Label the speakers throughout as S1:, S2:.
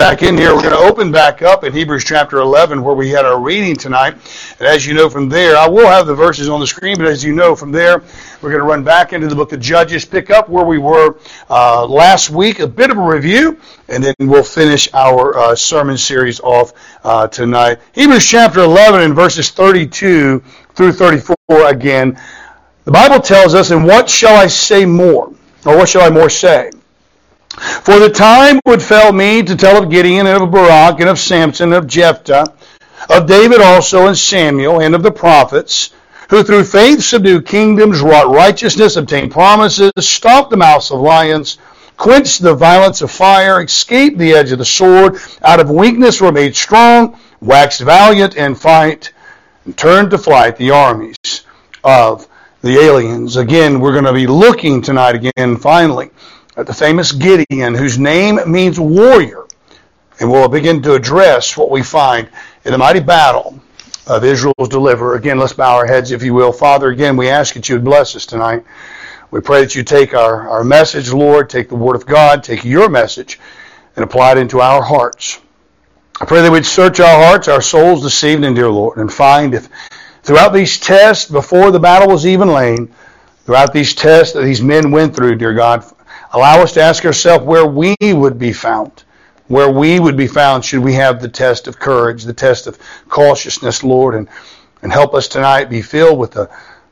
S1: back in here. We're going to open back up in Hebrews chapter 11 where we had our reading tonight. And as you know from there, I will have the verses on the screen, but as you know from there, we're going to run back into the book of Judges, pick up where we were uh, last week, a bit of a review, and then we'll finish our uh, sermon series off uh, tonight. Hebrews chapter 11 and verses 32 through 34 again. The Bible tells us, and what shall I say more? Or what shall I more say? For the time would fail me to tell of Gideon and of Barak and of Samson and of Jephthah, of David also and Samuel and of the prophets, who through faith subdued kingdoms, wrought righteousness, obtained promises, stopped the mouths of lions, quenched the violence of fire, escaped the edge of the sword, out of weakness were made strong, waxed valiant in fight, and turned to flight the armies of the aliens. Again, we're going to be looking tonight again, finally, Uh, the famous Gideon, whose name means warrior. And we'll begin to address what we find in the mighty battle of Israel's deliverer. Again, let's bow our heads, if you will. Father, again, we ask that you would bless us tonight. We pray that you take our, our message, Lord, take the Word of God, take your message, and apply it into our hearts. I pray that we'd search our hearts, our souls this evening, dear Lord, and find if throughout these tests, before the battle was even laid, throughout these tests that these men went through, dear God, Allow us to ask ourselves where we would be found. Where we would be found should we have the test of courage, the test of cautiousness, Lord, and, and help us tonight be filled with the,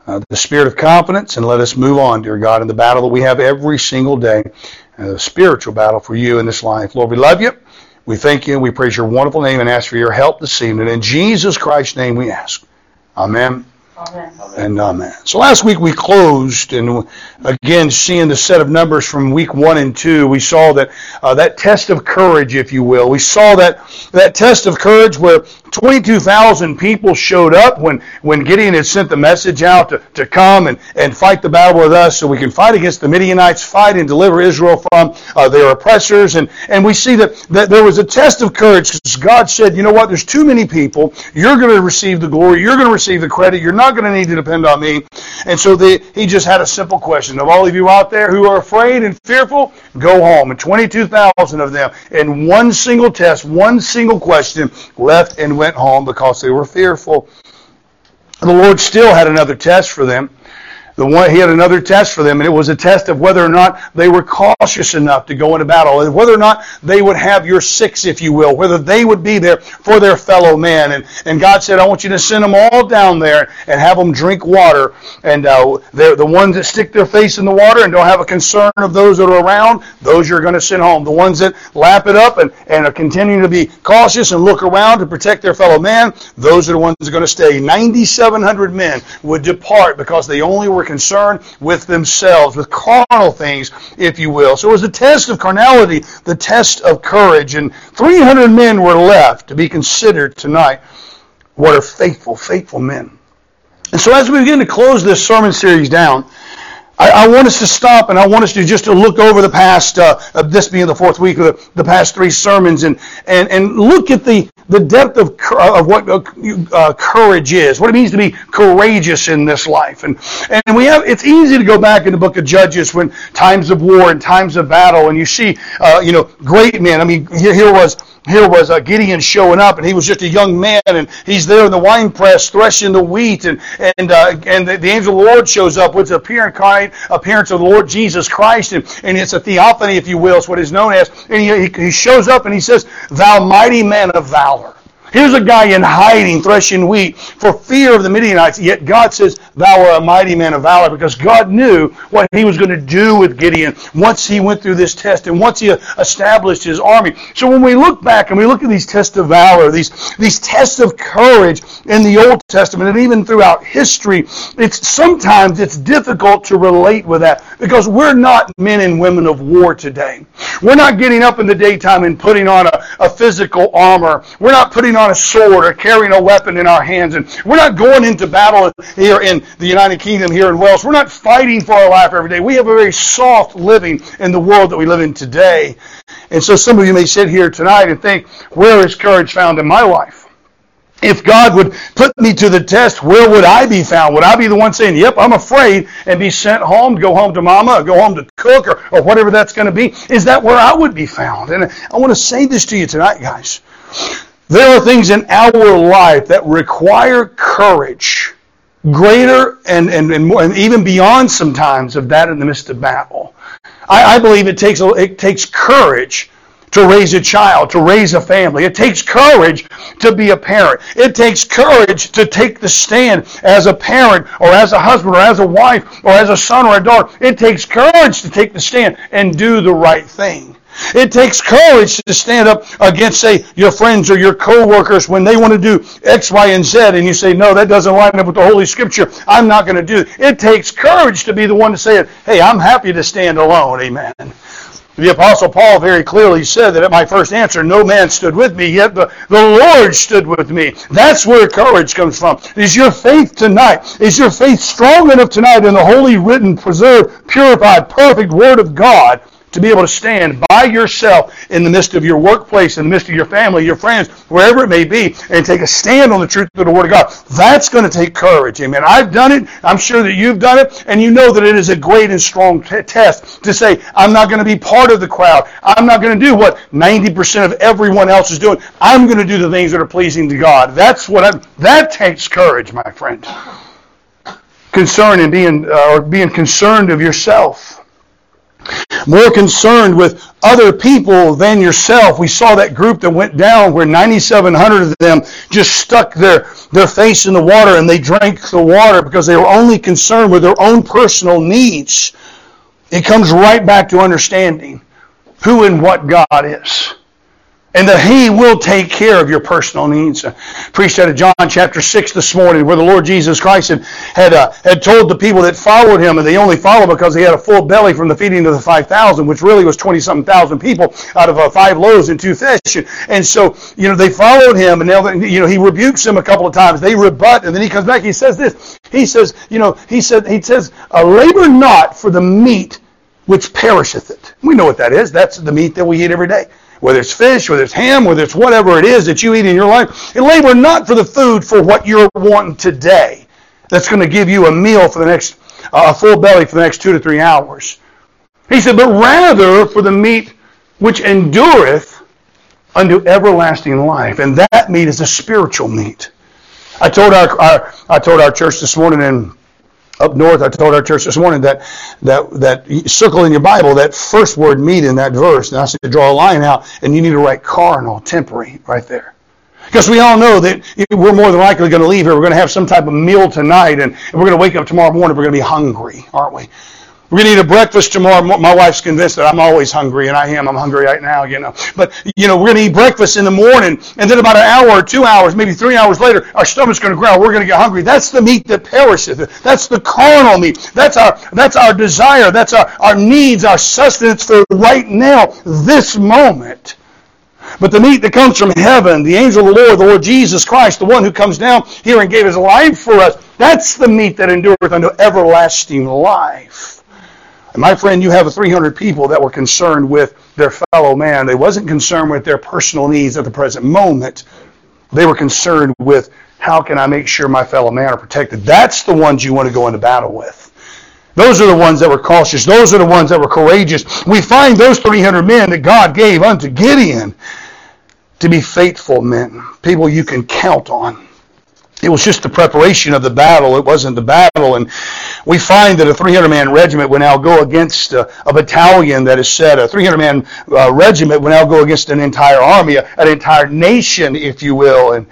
S1: uh, the spirit of confidence and let us move on, dear God, in the battle that we have every single day, uh, the spiritual battle for you in this life. Lord, we love you. We thank you. We praise your wonderful name and ask for your help this evening. In Jesus Christ's name we ask. Amen. Amen. And amen. So last week we closed, and again, seeing the set of numbers from week one and two, we saw that uh, that test of courage, if you will. We saw that that test of courage where 22,000 people showed up when, when Gideon had sent the message out to, to come and, and fight the battle with us so we can fight against the Midianites, fight and deliver Israel from uh, their oppressors. And, and we see that, that there was a test of courage because God said, you know what, there's too many people. You're going to receive the glory. You're going to receive the credit. You're not going to need to depend on me. And so the, he just had a simple question. Of all of you out there who are afraid and fearful, go home. And 22,000 of them in one single test, one single question left and went home because they were fearful. The Lord still had another test for them. The one, he had another test for them, and it was a test of whether or not they were cautious enough to go into battle, and whether or not they would have your six, if you will, whether they would be there for their fellow man. And, and God said, I want you to send them all down there and have them drink water. And uh, the ones that stick their face in the water and don't have a concern of those that are around, those you're going to send home. The ones that lap it up and, and are continuing to be cautious and look around to protect their fellow man, those are the ones that are going to stay. 9,700 men would depart because they only were concerned with themselves, with carnal things, if you will. So it was the test of carnality, the test of courage. And 300 men were left to be considered tonight. What are faithful, faithful men. And so as we begin to close this sermon series down, I, want us to stop and I want us to just to look over the past, uh, this being the fourth week of the, the, past three sermons and, and, and look at the, the depth of, of what uh, uh, courage is, what it means to be courageous in this life. And, and we have, it's easy to go back in the book of Judges when times of war and times of battle and you see, uh, you know, great men. I mean, here, here was here was uh, Gideon showing up, and he was just a young man, and he's there in the wine press threshing the wheat, and and uh, and the, the, angel of the Lord shows up with the appearance, appearance of the Lord Jesus Christ, and, and it's a theophany, if you will, it's what is known as, and he, he shows up and he says, "Thou mighty man of valor." Here's a guy in hiding, threshing wheat for fear of the Midianites. Yet God says, Thou art a mighty man of valor, because God knew what he was going to do with Gideon once he went through this test and once he established his army. So when we look back and we look at these tests of valor, these, these tests of courage in the Old Testament and even throughout history, it's sometimes it's difficult to relate with that because we're not men and women of war today. We're not getting up in the daytime and putting on a, a physical armor. We're not putting on a sword or carrying a weapon in our hands. And we're not going into battle here in the United Kingdom, here in Wales. We're not fighting for our life every day. We have a very soft living in the world that we live in today. And so some of you may sit here tonight and think, where is courage found in my life? if God would put me to the test, where would I be found? Would I be the one saying, Yep, I'm afraid, and be sent home, to go home to mama, go home to cook, or, or whatever that's going to be? Is that where I would be found? And I want to say this to you tonight, guys. There are things in our life that require courage, greater and, and, and, more, and even beyond sometimes of that in the midst of battle. I, I believe it takes, it takes courage to raise a child, to raise a family. It takes courage to be a parent. It takes courage to take the stand as a parent or as a husband or as a wife or as a son or a daughter. It takes courage to take the stand and do the right thing. It takes courage to stand up against, say, your friends or your coworkers when they want to do X, Y, and Z, and you say, no, that doesn't line up with the Holy Scripture. I'm not going to do it. It takes courage to be the one to say it. Hey, I'm happy to stand alone. Amen. The Apostle Paul very clearly said that at my first answer, no man stood with me, yet the, the Lord stood with me. That's where courage comes from. Is your faith tonight, is your faith strong enough tonight in the holy, written, preserved, purified, perfect Word of God to be able to stand by yourself in the midst of your workplace, in the midst of your family, your friends, wherever it may be, and take a stand on the truth of the Word of God. That's going to take courage. Amen. I've done it. I'm sure that you've done it, and you know that it is a great and strong t- test to say, I'm not going to be part of the crowd. I'm not going to do what 90% of everyone else is doing. I'm going to do the things that are pleasing to God. That's what I'm, that takes courage, my friend. Concern and being, uh, or being concerned of yourself more concerned with other people than yourself. We saw that group that went down where 9,700 of them just stuck their, their face in the water and they drank the water because they were only concerned with their own personal needs. It comes right back to understanding who and what God is and that He will take care of your personal needs. I preached out of John chapter 6 this morning where the Lord Jesus Christ had, had, uh, had told the people that followed Him, and they only followed because He had a full belly from the feeding of the 5,000, which really was 20-something thousand people out of uh, five loaves and two fish. And so, you know, they followed Him, and now, you know, He rebukes them a couple of times. They rebut, and then He comes back. He says this. He says, you know, He said, He says, labor not for the meat which perisheth it. We know what that is. That's the meat that we eat every day whether it's fish, whether it's ham, whether it's whatever it is that you eat in your life, and labor not for the food for what you're wanting today. That's going to give you a meal for the next, uh, a full belly for the next two to three hours. He said, but rather for the meat which endureth unto everlasting life. And that meat is a spiritual meat. I told our, our I told our church this morning in up north, I told our church this morning that that that circle in your Bible that first word meet in that verse. And I said draw a line out, and you need to write carnal, temporary, right there. Because we all know that we're more than likely going to leave here. We're going to have some type of meal tonight, and we're going to wake up tomorrow morning. We're going to be hungry, aren't we? We're going to eat a breakfast tomorrow. My wife's convinced that I'm always hungry, and I am. I'm hungry right now, you know. But, you know, we're going to eat breakfast in the morning, and then about an hour or two hours, maybe three hours later, our stomach's going to growl. We're going to get hungry. That's the meat that perisheth. That's the carnal meat. That's our, that's our desire. That's our, our needs, our sustenance for right now, this moment. But the meat that comes from heaven, the angel of the Lord, the Lord Jesus Christ, the one who comes down here and gave his life for us, that's the meat that endureth unto everlasting life. And my friend, you have 300 people that were concerned with their fellow man. They wasn't concerned with their personal needs at the present moment. They were concerned with how can I make sure my fellow man are protected. That's the ones you want to go into battle with. Those are the ones that were cautious. Those are the ones that were courageous. We find those 300 men that God gave unto Gideon to be faithful men, people you can count on. It was just the preparation of the battle. It wasn't the battle. And we find that a 300 man regiment would now go against a, a battalion that is set. A 300 man uh, regiment would now go against an entire army, an entire nation, if you will. And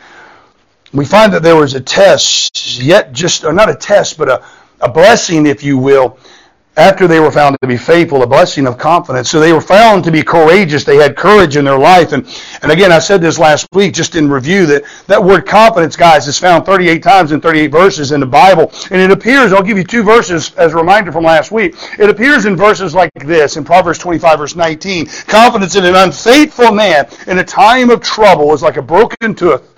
S1: we find that there was a test, yet just, or not a test, but a, a blessing, if you will, after they were found to be faithful, a blessing of confidence. So they were found to be courageous. They had courage in their life. And, and again, I said this last week just in review that that word confidence, guys, is found 38 times in 38 verses in the Bible. And it appears, I'll give you two verses as a reminder from last week. It appears in verses like this in Proverbs 25 verse 19. Confidence in an unfaithful man in a time of trouble is like a broken tooth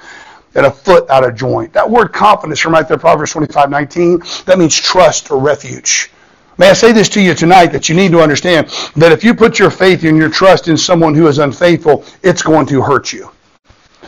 S1: and a foot out of joint. That word confidence from right there, Proverbs 25, 19, that means trust or refuge. May I say this to you tonight that you need to understand that if you put your faith and your trust in someone who is unfaithful, it's going to hurt you.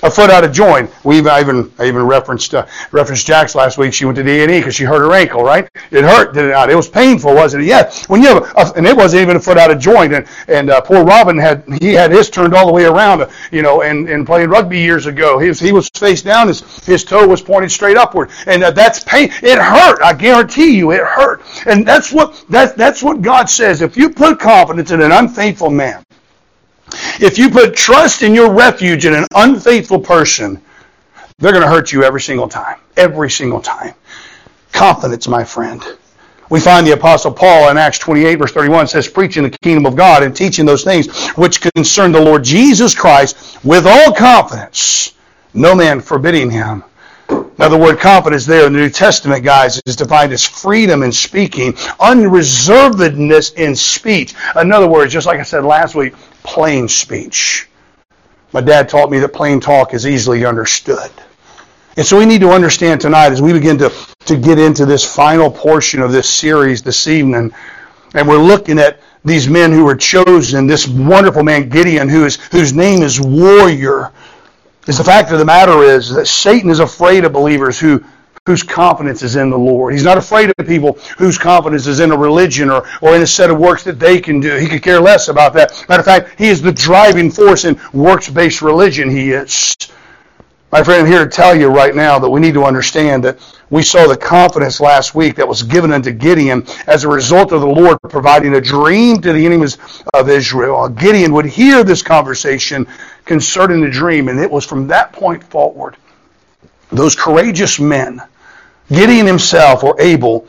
S1: A foot out of joint. We've I even I even referenced uh, referenced Jax last week. She went to D and E because she hurt her ankle. Right? It hurt, did it not? It was painful, wasn't it? Yeah. When you have a, and it wasn't even a foot out of joint. And and uh, poor Robin had he had his turned all the way around. Uh, you know, and and playing rugby years ago, he was he was face down. His his toe was pointed straight upward, and uh, that's pain. It hurt. I guarantee you, it hurt. And that's what that that's what God says. If you put confidence in an unfaithful man. If you put trust in your refuge in an unfaithful person, they're going to hurt you every single time. Every single time. Confidence, my friend. We find the Apostle Paul in Acts 28, verse 31 says, preaching the kingdom of God and teaching those things which concern the Lord Jesus Christ with all confidence, no man forbidding him. Now, the word confidence there in the New Testament, guys, is defined as freedom in speaking, unreservedness in speech. In other words, just like I said last week, plain speech. My dad taught me that plain talk is easily understood. And so we need to understand tonight as we begin to, to get into this final portion of this series this evening, and we're looking at these men who were chosen, this wonderful man Gideon, who is, whose name is warrior, is the fact of the matter is that Satan is afraid of believers who whose confidence is in the Lord. He's not afraid of people whose confidence is in a religion or, or in a set of works that they can do. He could care less about that. Matter of fact, he is the driving force in works-based religion. He is. My friend, I'm here to tell you right now that we need to understand that we saw the confidence last week that was given unto Gideon as a result of the Lord providing a dream to the enemies of Israel. Uh, Gideon would hear this conversation concerning the dream, and it was from that point forward those courageous men, Gideon himself, were able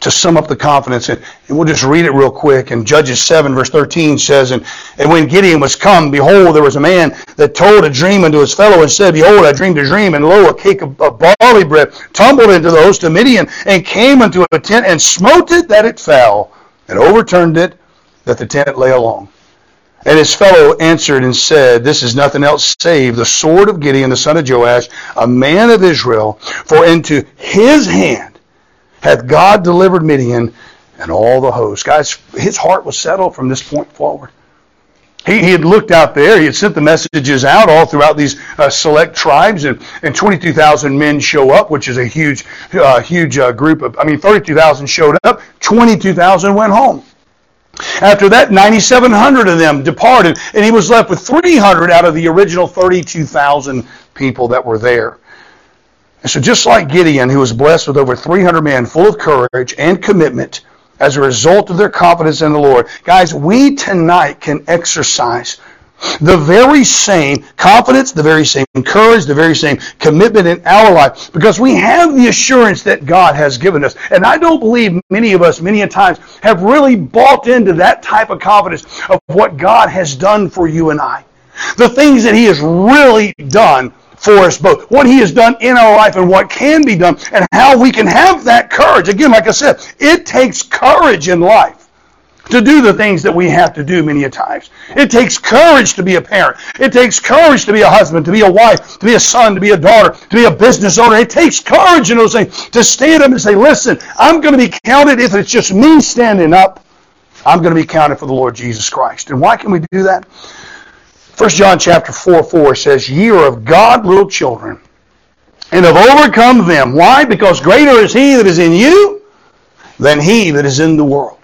S1: to sum up the confidence. And, we'll just read it real quick. And Judges 7, verse 13 says, and, and when Gideon was come, behold, there was a man that told a dream unto his fellow and said, Behold, I dreamed a dream, and lo, a cake of, of barley bread tumbled into the host of Midian, and came unto a tent, and smote it that it fell, and overturned it that the tent lay along. And his fellow answered and said, This is nothing else save the sword of Gideon, the son of Joash, a man of Israel, for into his hand hath God delivered Midian and all the host. Guys, his heart was settled from this point forward. He, he had looked out there. He had sent the messages out all throughout these uh, select tribes, and, and 22,000 men show up, which is a huge, uh, huge uh, group of. I mean, 32,000 showed up. 22,000 went home. After that, 9,700 of them departed, and he was left with 300 out of the original 32,000 people that were there. And so, just like Gideon, who was blessed with over 300 men full of courage and commitment as a result of their confidence in the Lord, guys, we tonight can exercise the very same confidence, the very same courage, the very same commitment in our life because we have the assurance that God has given us. And I don't believe many of us, many a times, have really bought into that type of confidence of what God has done for you and I. The things that He has really done for us both. What He has done in our life and what can be done and how we can have that courage. Again, like I said, it takes courage in life to do the things that we have to do many a times. It takes courage to be a parent. It takes courage to be a husband, to be a wife, to be a son, to be a daughter, to be a business owner. It takes courage in those things to stand up and say, listen, I'm going to be counted if it's just me standing up. I'm going to be counted for the Lord Jesus Christ. And why can we do that? 1 John chapter 4, 4 says, Ye are of God, little children, and have overcome them. Why? Because greater is he that is in you than he that is in the world.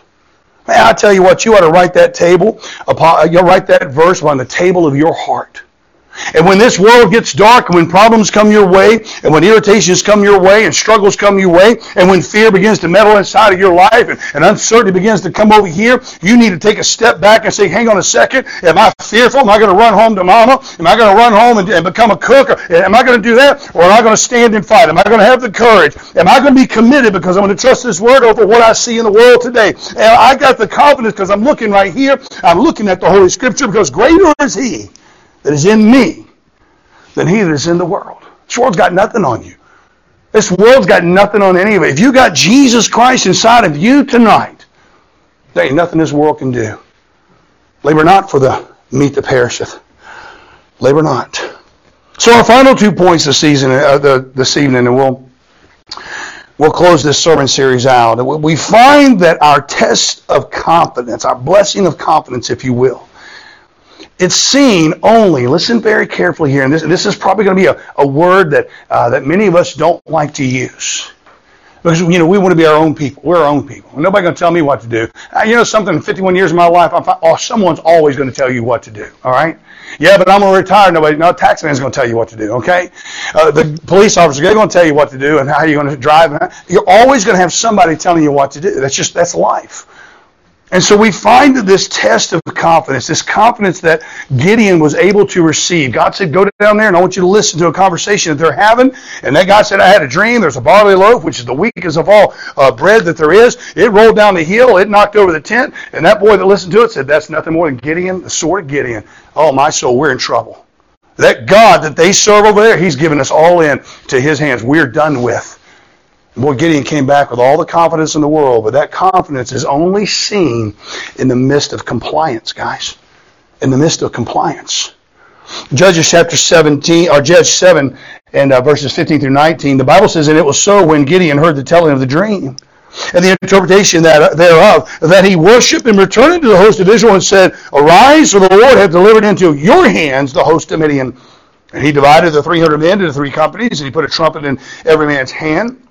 S1: Man, I tell you what, you ought to write that table, uh, you'll write that verse on the table of your heart. And when this world gets dark, and when problems come your way, and when irritations come your way, and struggles come your way, and when fear begins to meddle inside of your life, and, and uncertainty begins to come over here, you need to take a step back and say, hang on a second, am I fearful? Am I going to run home to mama? Am I going to run home and, and become a cook? Or, am I going to do that? Or am I going to stand and fight? Am I going to have the courage? Am I going to be committed because I'm going to trust this word over what I see in the world today? And I got the confidence because I'm looking right here. I'm looking at the Holy Scripture because greater is He that is in me than he that is in the world. This world's got nothing on you. This world's got nothing on any of it. If you got Jesus Christ inside of you tonight, there ain't nothing this world can do. Labor not for the meat that perisheth. Labor not. So our final two points this season, uh, the, this evening, and we'll we'll close this sermon series out. We find that our test of confidence, our blessing of confidence, if you will, it's seen only, listen very carefully here, and this, this is probably going to be a, a word that, uh, that many of us don't like to use. Because, you know, we want to be our own people. We're our own people. Nobody's going to tell me what to do. Uh, you know something, 51 years of my life, I'm, oh, someone's always going to tell you what to do, all right? Yeah, but I'm going to retire. Nobody, no, tax man's going to tell you what to do, okay? Uh, the police officer, they're going to tell you what to do and how you're going to drive. You're always going to have somebody telling you what to do. That's just, that's life. And so we find that this test of confidence, this confidence that Gideon was able to receive. God said, Go down there and I want you to listen to a conversation that they're having. And that guy said, I had a dream. There's a barley loaf, which is the weakest of all uh, bread that there is. It rolled down the hill, it knocked over the tent. And that boy that listened to it said, That's nothing more than Gideon, the sword of Gideon. Oh, my soul, we're in trouble. That God that they serve over there, He's given us all in to His hands. We're done with. Boy, Gideon came back with all the confidence in the world, but that confidence is only seen in the midst of compliance, guys. In the midst of compliance. Judges chapter 17, or Judge 7, and uh, verses 15 through 19, the Bible says, And it was so when Gideon heard the telling of the dream and the interpretation that, thereof, that he worshipped and returned to the host of Israel and said, Arise, for the Lord hath delivered into your hands the host of Midian. And he divided the 300 men into three companies, and he put a trumpet in every man's hand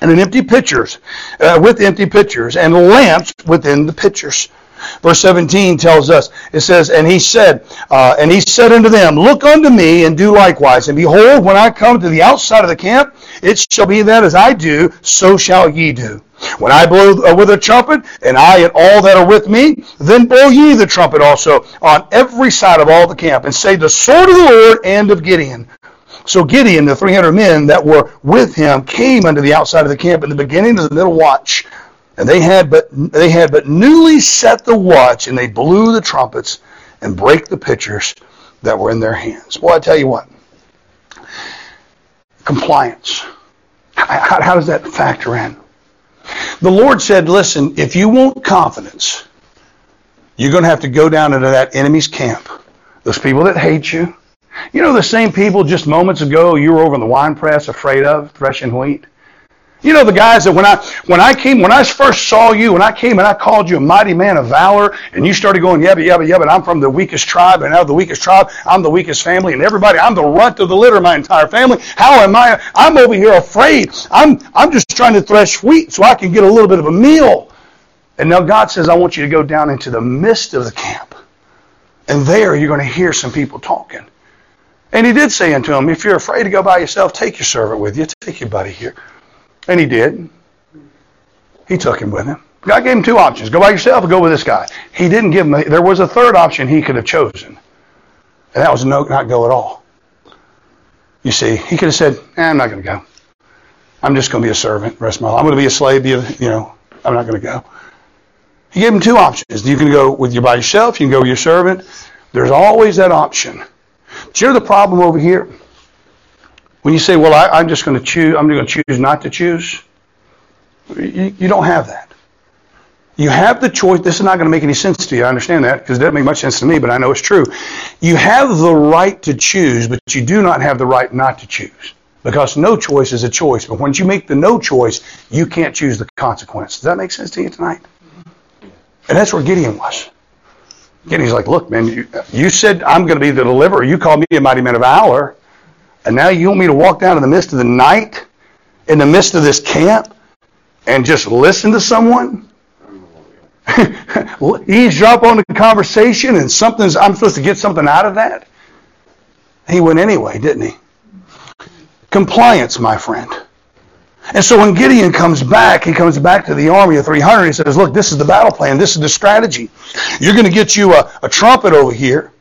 S1: and an empty pitchers, uh, with empty pitchers, and lamps within the pitchers. Verse 17 tells us, it says, And he said, uh, And he said unto them, Look unto me, and do likewise. And behold, when I come to the outside of the camp, it shall be that as I do, so shall ye do. When I blow uh, with a trumpet, and I and all that are with me, then blow ye the trumpet also on every side of all the camp, and say, The sword of the Lord and of Gideon. So Gideon, the 300 men that were with him, came unto the outside of the camp in the beginning of the middle watch. And they had but they had but newly set the watch, and they blew the trumpets and brake the pitchers that were in their hands. Well, I tell you what, compliance. How, how does that factor in? The Lord said, "Listen, if you want confidence, you're going to have to go down into that enemy's camp. Those people that hate you, you know the same people just moments ago you were over in the wine press afraid of threshing wheat? You know the guys that when I when I came when I first saw you when I came and I called you a mighty man of valor and you started going yeah but yeah but yeah but I'm from the weakest tribe and out of the weakest tribe I'm the weakest family and everybody I'm the runt of the litter my entire family. How am I I'm over here afraid. I'm I'm just trying to thresh wheat so I can get a little bit of a meal. And now God says I want you to go down into the midst of the camp and there you're going to hear some people talking and he did say unto him, If you're afraid to go by yourself, take your servant with you. Take your buddy here. And he did. He took him with him. God gave him two options. Go by yourself or go with this guy. He didn't give him, there was a third option he could have chosen. And that was no, not go at all. You see, he could have said, eh, I'm not going to go. I'm just going to be a servant rest of my life. I'm going to be a slave, a, you know, I'm not going to go. He gave him two options. You can go with you by yourself, you can go with your servant. There's always that option. But you know the problem over here? When you say, well, I, am just going to choose, I'm going to choose not to choose, you, you don't have that. You have the choice. This is not going to make any sense to you. I understand that because it doesn't make much sense to me, but I know it's true. You have the right to choose, but you do not have the right not to choose because no choice is a choice. But once you make the no choice, you can't choose the consequence. Does that make sense to you tonight? And that's where Gideon was. Again, he's like, look, man, you, you said I'm going to be the deliverer. You called me a mighty man of valor. And now you want me to walk down in the midst of the night, in the midst of this camp, and just listen to someone? Eavesdrop on the conversation and something's, I'm supposed to get something out of that? He went anyway, didn't he? Compliance, my friend. And so when Gideon comes back, he comes back to the army of 300. He says, look, this is the battle plan. This is the strategy. You're going to get you a, a trumpet over here.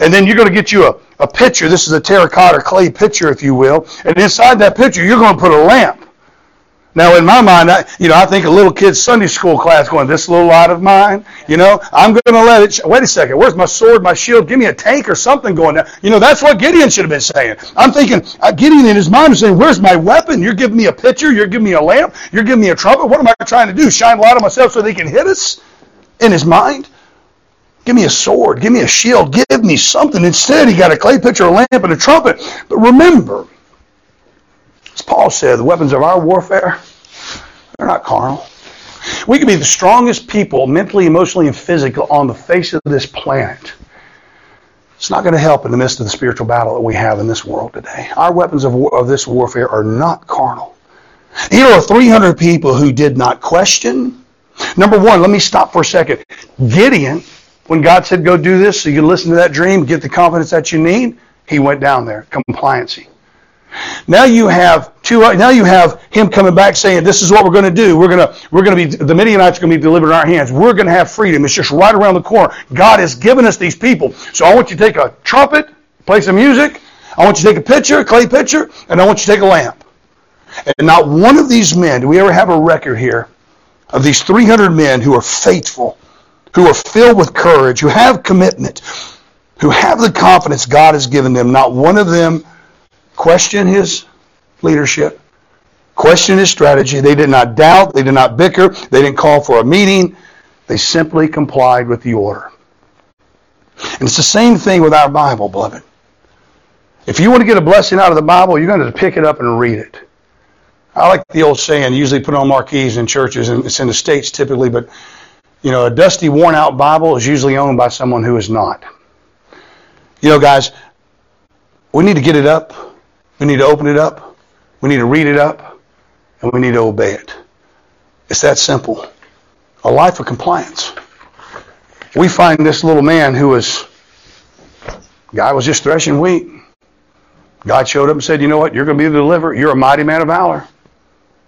S1: And then you're going to get you a, a pitcher. This is a terracotta clay pitcher, if you will. And inside that pitcher, you're going to put a lamp. Now, in my mind, I, you know, I think a little kid's Sunday school class going, this little light of mine, you know, I'm going to let it, wait a second, where's my sword, my shield? Give me a tank or something going down. You know, that's what Gideon should have been saying. I'm thinking, uh, Gideon in his mind is saying, where's my weapon? You're giving me a pitcher, you're giving me a lamp, you're giving me a trumpet. What am I trying to do? Shine light on myself so they can hit us? In his mind? Give me a sword, give me a shield, give me something. Instead, he got a clay pitcher, a lamp, and a trumpet. But remember, as Paul said, the weapons of our warfare, they're not carnal. We could be the strongest people, mentally, emotionally, and physically, on the face of this planet. It's not going to help in the midst of the spiritual battle that we have in this world today. Our weapons of, war, of this warfare are not carnal. Here are 300 people who did not question. Number one, let me stop for a second. Gideon, when God said, go do this so you listen to that dream, get the confidence that you need, he went down there. Compliancy. Now you have two. Now you have him coming back saying, "This is what we're going to do. We're going to we're going to be the Midianites are going to be delivered in our hands. We're going to have freedom. It's just right around the corner. God has given us these people. So I want you to take a trumpet, play some music. I want you to take a pitcher, a clay pitcher, and I want you to take a lamp. And not one of these men do we ever have a record here of these 300 men who are faithful, who are filled with courage, who have commitment, who have the confidence God has given them. Not one of them question his leadership, question his strategy. They did not doubt, they did not bicker, they didn't call for a meeting. They simply complied with the order. And it's the same thing with our Bible, beloved. If you want to get a blessing out of the Bible, you're going to pick it up and read it. I like the old saying, usually put on marquees in churches, and it's in the States typically, but you know, a dusty, worn out Bible is usually owned by someone who is not. You know, guys, we need to get it up we need to open it up. We need to read it up. And we need to obey it. It's that simple. A life of compliance. We find this little man who was, guy was just threshing wheat. God showed up and said, You know what? You're going to be the deliverer. You're a mighty man of valor.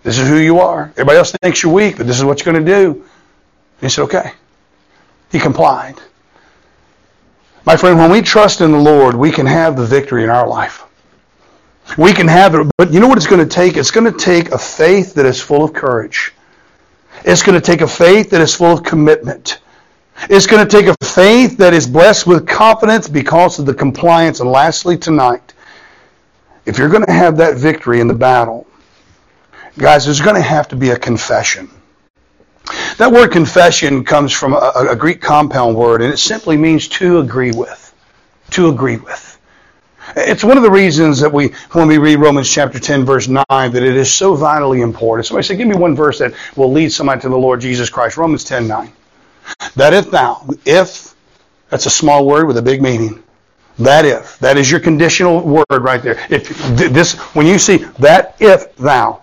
S1: This is who you are. Everybody else thinks you're weak, but this is what you're going to do. And he said, Okay. He complied. My friend, when we trust in the Lord, we can have the victory in our life. We can have it, but you know what it's going to take? It's going to take a faith that is full of courage. It's going to take a faith that is full of commitment. It's going to take a faith that is blessed with confidence because of the compliance. And lastly, tonight, if you're going to have that victory in the battle, guys, there's going to have to be a confession. That word confession comes from a, a Greek compound word, and it simply means to agree with. To agree with. It's one of the reasons that we, when we read Romans chapter 10, verse 9, that it is so vitally important. Somebody say, give me one verse that will lead somebody to the Lord Jesus Christ. Romans 10, 9. That if thou, if, that's a small word with a big meaning. That if, that is your conditional word right there. If this, when you see that if thou,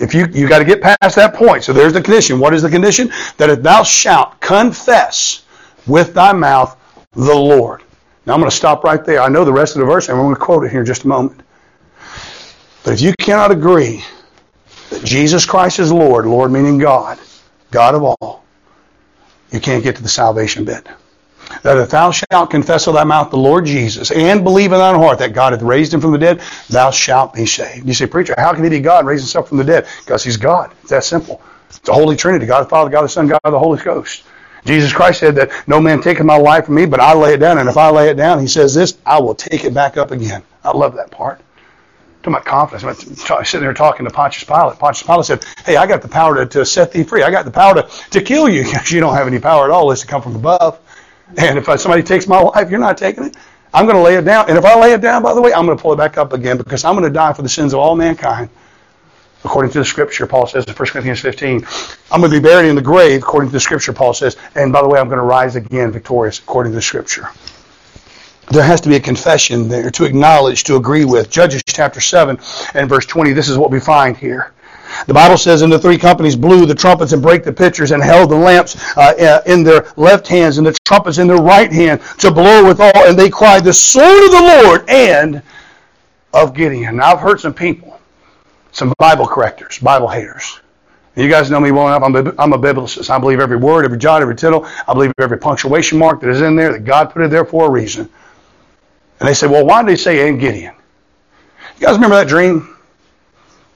S1: if you, you got to get past that point. So there's the condition. What is the condition? That if thou shalt confess with thy mouth the Lord. Now I'm going to stop right there. I know the rest of the verse, and I'm going to quote it here in just a moment. But if you cannot agree that Jesus Christ is Lord, Lord meaning God, God of all, you can't get to the salvation bit. That if thou shalt confess with thy mouth the Lord Jesus and believe in thine heart that God hath raised him from the dead, thou shalt be saved. You say, preacher, how can he be God raise himself from the dead? Because he's God. It's that simple. It's the Holy Trinity, God the Father, God the Son, God the Holy Ghost. Jesus Christ said that no man taketh my life from me, but I lay it down. And if I lay it down, he says this, I will take it back up again. I love that part. To my confidence. I'm sitting there talking to Pontius Pilate. Pontius Pilate said, Hey, I got the power to, to set thee free. I got the power to, to kill you. because you don't have any power at all unless it come from above. And if somebody takes my life, you're not taking it. I'm going to lay it down. And if I lay it down, by the way, I'm going to pull it back up again because I'm going to die for the sins of all mankind according to the scripture, Paul says in 1 Corinthians 15. I'm going to be buried in the grave, according to the scripture, Paul says. And by the way, I'm going to rise again victorious, according to the scripture. There has to be a confession there to acknowledge, to agree with. Judges chapter 7 and verse 20, this is what we find here. The Bible says, and the three companies blew the trumpets and brake the pitchers and held the lamps uh, in their left hands and the trumpets in their right hand to blow withal. And they cried, the sword of the Lord and of Gideon. Now, I've heard some people some Bible correctors, Bible haters. You guys know me well enough. I'm a, I'm a biblicist. I believe every word, every jot, every tittle. I believe every punctuation mark that is in there, that God put it there for a reason. And they say, well, why did they say and Gideon? You guys remember that dream?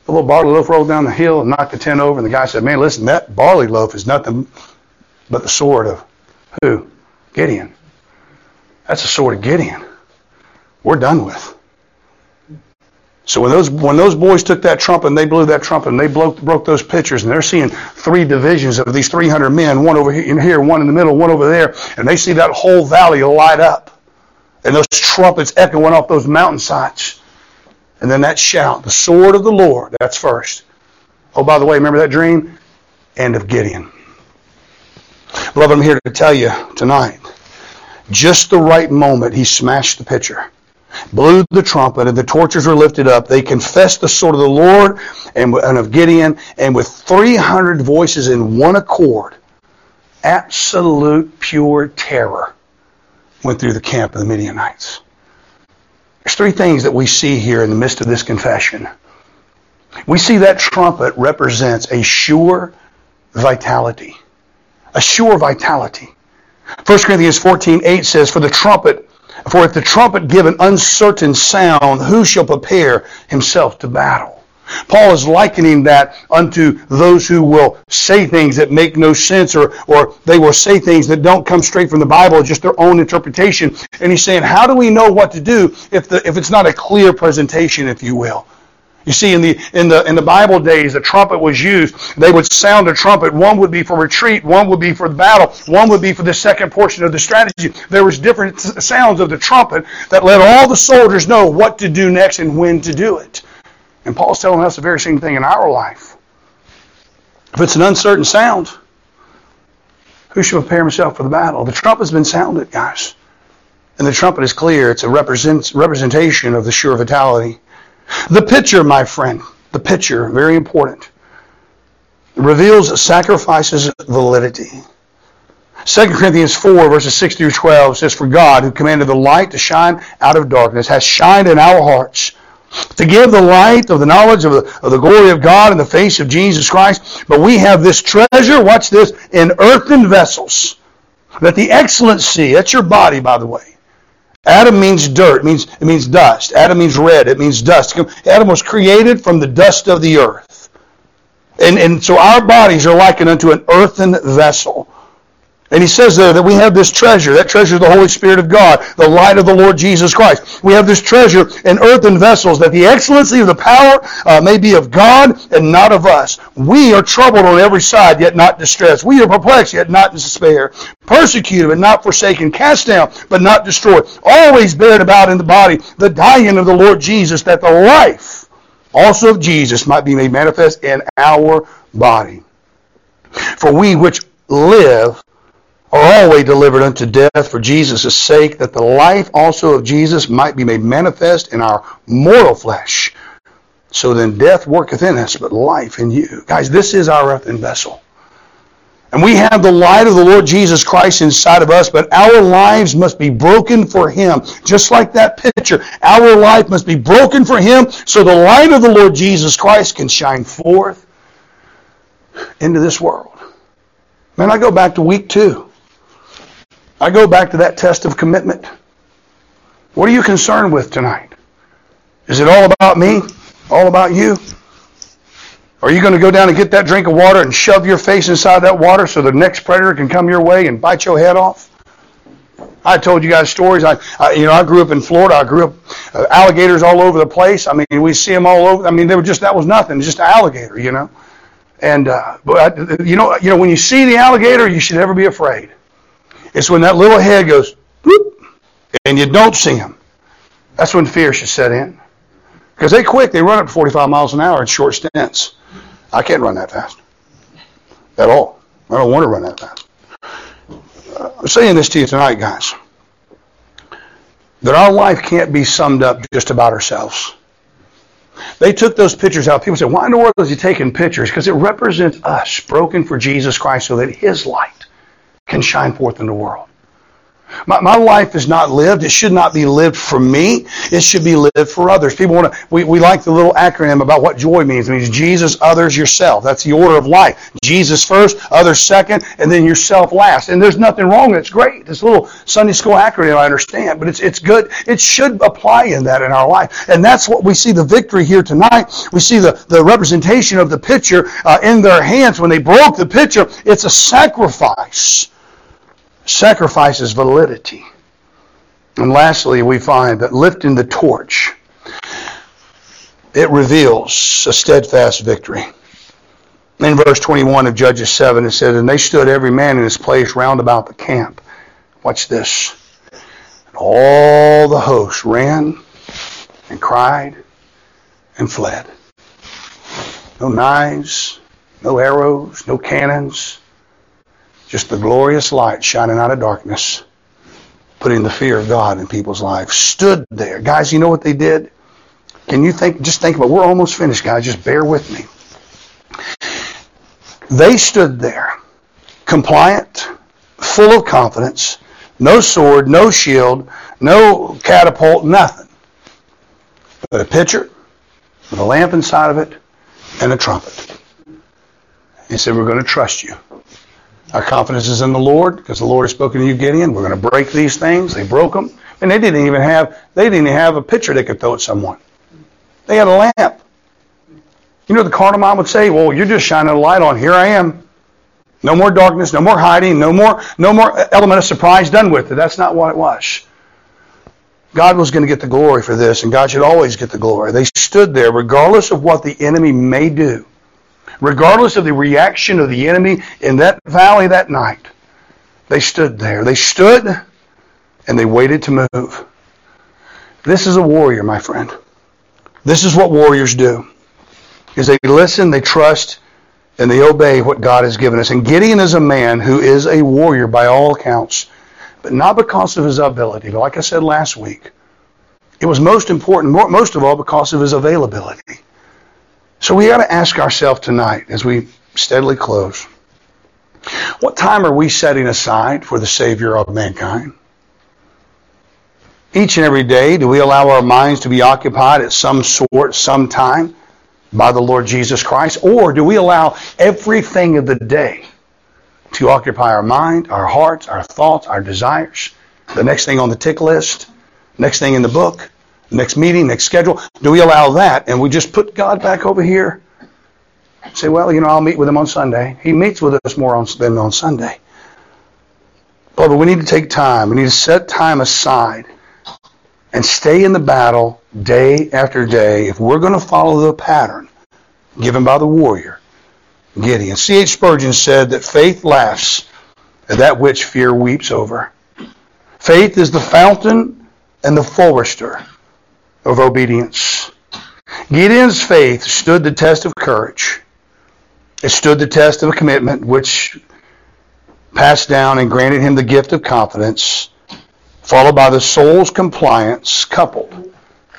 S1: The little barley loaf rolled down the hill and knocked the tent over, and the guy said, man, listen, that barley loaf is nothing but the sword of who? Gideon. That's the sword of Gideon. We're done with. So when those when those boys took that trumpet and they blew that trumpet and they broke, broke those pitchers and they're seeing three divisions of these 300 men, one over here, in here, one in the middle, one over there, and they see that whole valley light up, and those trumpets echoing off those mountainsides, and then that shout, the sword of the Lord, that's first. Oh, by the way, remember that dream? End of Gideon. Beloved, I'm here to tell you tonight just the right moment, he smashed the pitcher, blew the trumpet, and the torches were lifted up. They confessed the sword of the Lord and, and of Gideon, and with 300 voices in one accord, absolute pure terror went through the camp of the Midianites. There's three things that we see here in the midst of this confession. We see that trumpet represents a sure vitality. A sure vitality. 1 Corinthians 14, 8 says, For the trumpet, for if the trumpet give an uncertain sound, who shall prepare himself to battle? Paul is likening that unto those who will say things that make no sense or, or they will say things that don't come straight from the Bible, just their own interpretation. And he's saying, how do we know what to do if, the, if it's not a clear presentation, if you will? You see, in the in the in the Bible days, the trumpet was used. They would sound a trumpet. One would be for retreat. One would be for the battle. One would be for the second portion of the strategy. There was different sounds of the trumpet that let all the soldiers know what to do next and when to do it. And Paul's telling us the very same thing in our life. If it's an uncertain sound, who should prepare himself for the battle? The trumpet's been sounded, guys. And the trumpet is clear. It's a represent, representation of the sure vitality the picture, my friend, the picture, very important, reveals sacrifices validity. 2 Corinthians 4, verses 6 through 12 says, For God, who commanded the light to shine out of darkness, has shined in our hearts to give the light of the knowledge of the, of the glory of God in the face of Jesus Christ. But we have this treasure, watch this, in earthen vessels, that the excellency, that's your body, by the way, Adam means dirt. It means it means dust. Adam means red. It means dust. Adam was created from the dust of the earth. And, and so our bodies are likened unto an earthen vessel. And he says there that we have this treasure. That treasure is the Holy Spirit of God, the light of the Lord Jesus Christ. We have this treasure in earthen vessels that the excellency of the power uh, may be of God and not of us. We are troubled on every side, yet not distressed. We are perplexed, yet not in despair. Persecuted, but not forsaken. Cast down, but not destroyed. Always bearing about in the body the dying of the Lord Jesus, that the life also of Jesus might be made manifest in our body. For we which live are always delivered unto death for Jesus' sake, that the life also of Jesus might be made manifest in our mortal flesh. So then death worketh in us, but life in you. Guys, this is our earthen vessel. And we have the light of the Lord Jesus Christ inside of us, but our lives must be broken for Him. Just like that picture, our life must be broken for Him so the light of the Lord Jesus Christ can shine forth into this world. Man, I go back to week two. I go back to that test of commitment. What are you concerned with tonight? Is it all about me? All about you? Are you going to go down and get that drink of water and shove your face inside that water so the next predator can come your way and bite your head off? I told you guys stories. I, I you know, I grew up in Florida. I grew up uh, alligators all over the place. I mean, we see them all over. I mean, they were just that was nothing, just an alligator, you know. And uh, but you know, you know, when you see the alligator, you should never be afraid. It's when that little head goes, whoop, and you don't see them. That's when fear should set in. Because they quick, they run up to 45 miles an hour in short stints. I can't run that fast. At all. I don't want to run that fast. Uh, I'm saying this to you tonight, guys. That our life can't be summed up just about ourselves. They took those pictures out. People said, why in the world is he taking pictures? Because it represents us broken for Jesus Christ so that his light can shine forth in the world. My, my life is not lived. It should not be lived for me. It should be lived for others. People want to, we, we like the little acronym about what joy means. It means Jesus, others, yourself. That's the order of life. Jesus first, others second, and then yourself last. And there's nothing wrong. It's great. A little Sunday school acronym, I understand, but it's, it's good. It should apply in that in our life. And that's what we see the victory here tonight. We see the, the representation of the pitcher uh, in their hands. When they broke the pitcher, it's a sacrifice sacrifices validity. And lastly, we find that lifting the torch, it reveals a steadfast victory. In verse 21 of Judges 7, it says, And they stood every man in his place round about the camp. Watch this. And all the host ran and cried and fled. No knives, no arrows, no cannons, just the glorious light shining out of darkness. putting the fear of God in people's lives. Stood there. Guys, you know what they did? Can you think, just think about, we're almost finished, guys. Just bear with me. They stood there, compliant, full of confidence, no sword, no shield, no catapult, nothing. But a pitcher with a lamp inside of it and a trumpet. He said, We're going to trust you. Our confidence is in the Lord because the Lord has spoken to you, Gideon. We're going to break these things. They broke them. And they didn't even have they didn't have a pitcher they could throw at someone. They had a lamp. You know the carnal mind would say, Well, you're just shining a light on. Here I am. No more darkness, no more hiding, no more no more element of surprise done with it. That's not what it was. God was going to get the glory for this, and God should always get the glory. They stood there regardless of what the enemy may do regardless of the reaction of the enemy in that valley that night, they stood there. They stood and they waited to move. This is a warrior, my friend. This is what warriors do. Is they listen, they trust, and they obey what God has given us. And Gideon is a man who is a warrior by all accounts, but not because of his ability, but like I said last week, it was most important, most of all, because of his availability. So we got to ask ourselves tonight as we steadily close what time are we setting aside for the Savior of mankind? Each and every day, do we allow our minds to be occupied at some sort, some time by the Lord Jesus Christ? Or do we allow everything of the day to occupy our mind, our hearts, our thoughts, our desires? The next thing on the tick list, next thing in the book, next meeting, next schedule? Do we allow that and we just put God back over here? Say, well, you know, I'll meet with him on Sunday. He meets with us more on, than on Sunday. But we need to take time. We need to set time aside and stay in the battle day after day if we're going to follow the pattern given by the warrior, Gideon. C.H. Spurgeon said that faith laughs at that which fear weeps over. Faith is the fountain and the forester of obedience. Gideon's faith stood the test of courage. It stood the test of a commitment which passed down and granted him the gift of confidence, followed by the soul's compliance coupled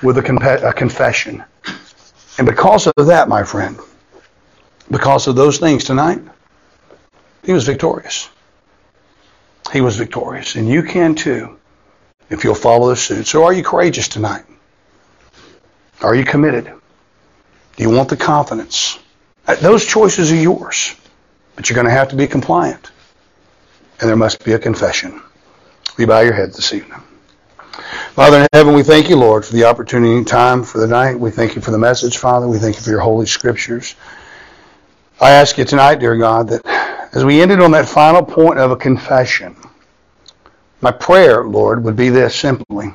S1: with a, a confession. And because of that, my friend, because of those things tonight, he was victorious. He was victorious. And you can too if you'll follow the suit. So are you courageous tonight? Are you committed? Do you want the confidence? Uh, those choices are yours, but you're going to have to be compliant. And there must be a confession. We bow your head this evening. Father in heaven, we thank you, Lord, for the opportunity and time for the night. We thank you for the message, Father. We thank you for your holy scriptures. I ask you tonight, dear God, that as we ended on that final point of a confession, my prayer, Lord, would be this simply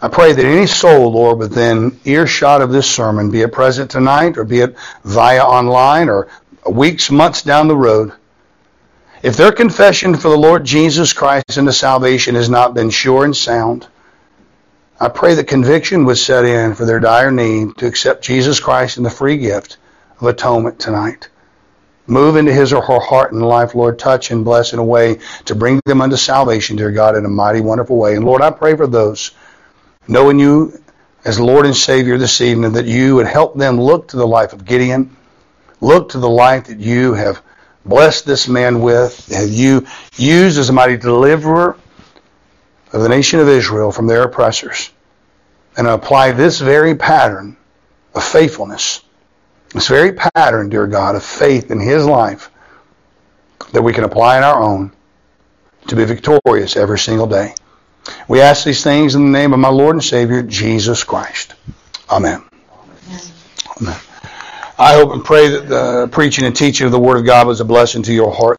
S1: I pray that any soul, Lord, within earshot of this sermon, be it present tonight or be it via online or weeks, months down the road, if their confession for the Lord Jesus Christ and the salvation has not been sure and sound, I pray that conviction would set in for their dire need to accept Jesus Christ and the free gift of atonement tonight. Move into his or her heart and life, Lord. Touch and bless in a way to bring them unto salvation, dear God, in a mighty, wonderful way. And Lord, I pray for those knowing you as Lord and Savior this evening, that you would help them look to the life of Gideon, look to the life that you have blessed this man with, have you used as a mighty deliverer of the nation of Israel from their oppressors, and apply this very pattern of faithfulness, this very pattern, dear God, of faith in his life that we can apply in our own to be victorious every single day. We ask these things in the name of my Lord and Savior, Jesus Christ. Amen. Amen. I hope and pray that the preaching and teaching of the Word of God was a blessing to your heart.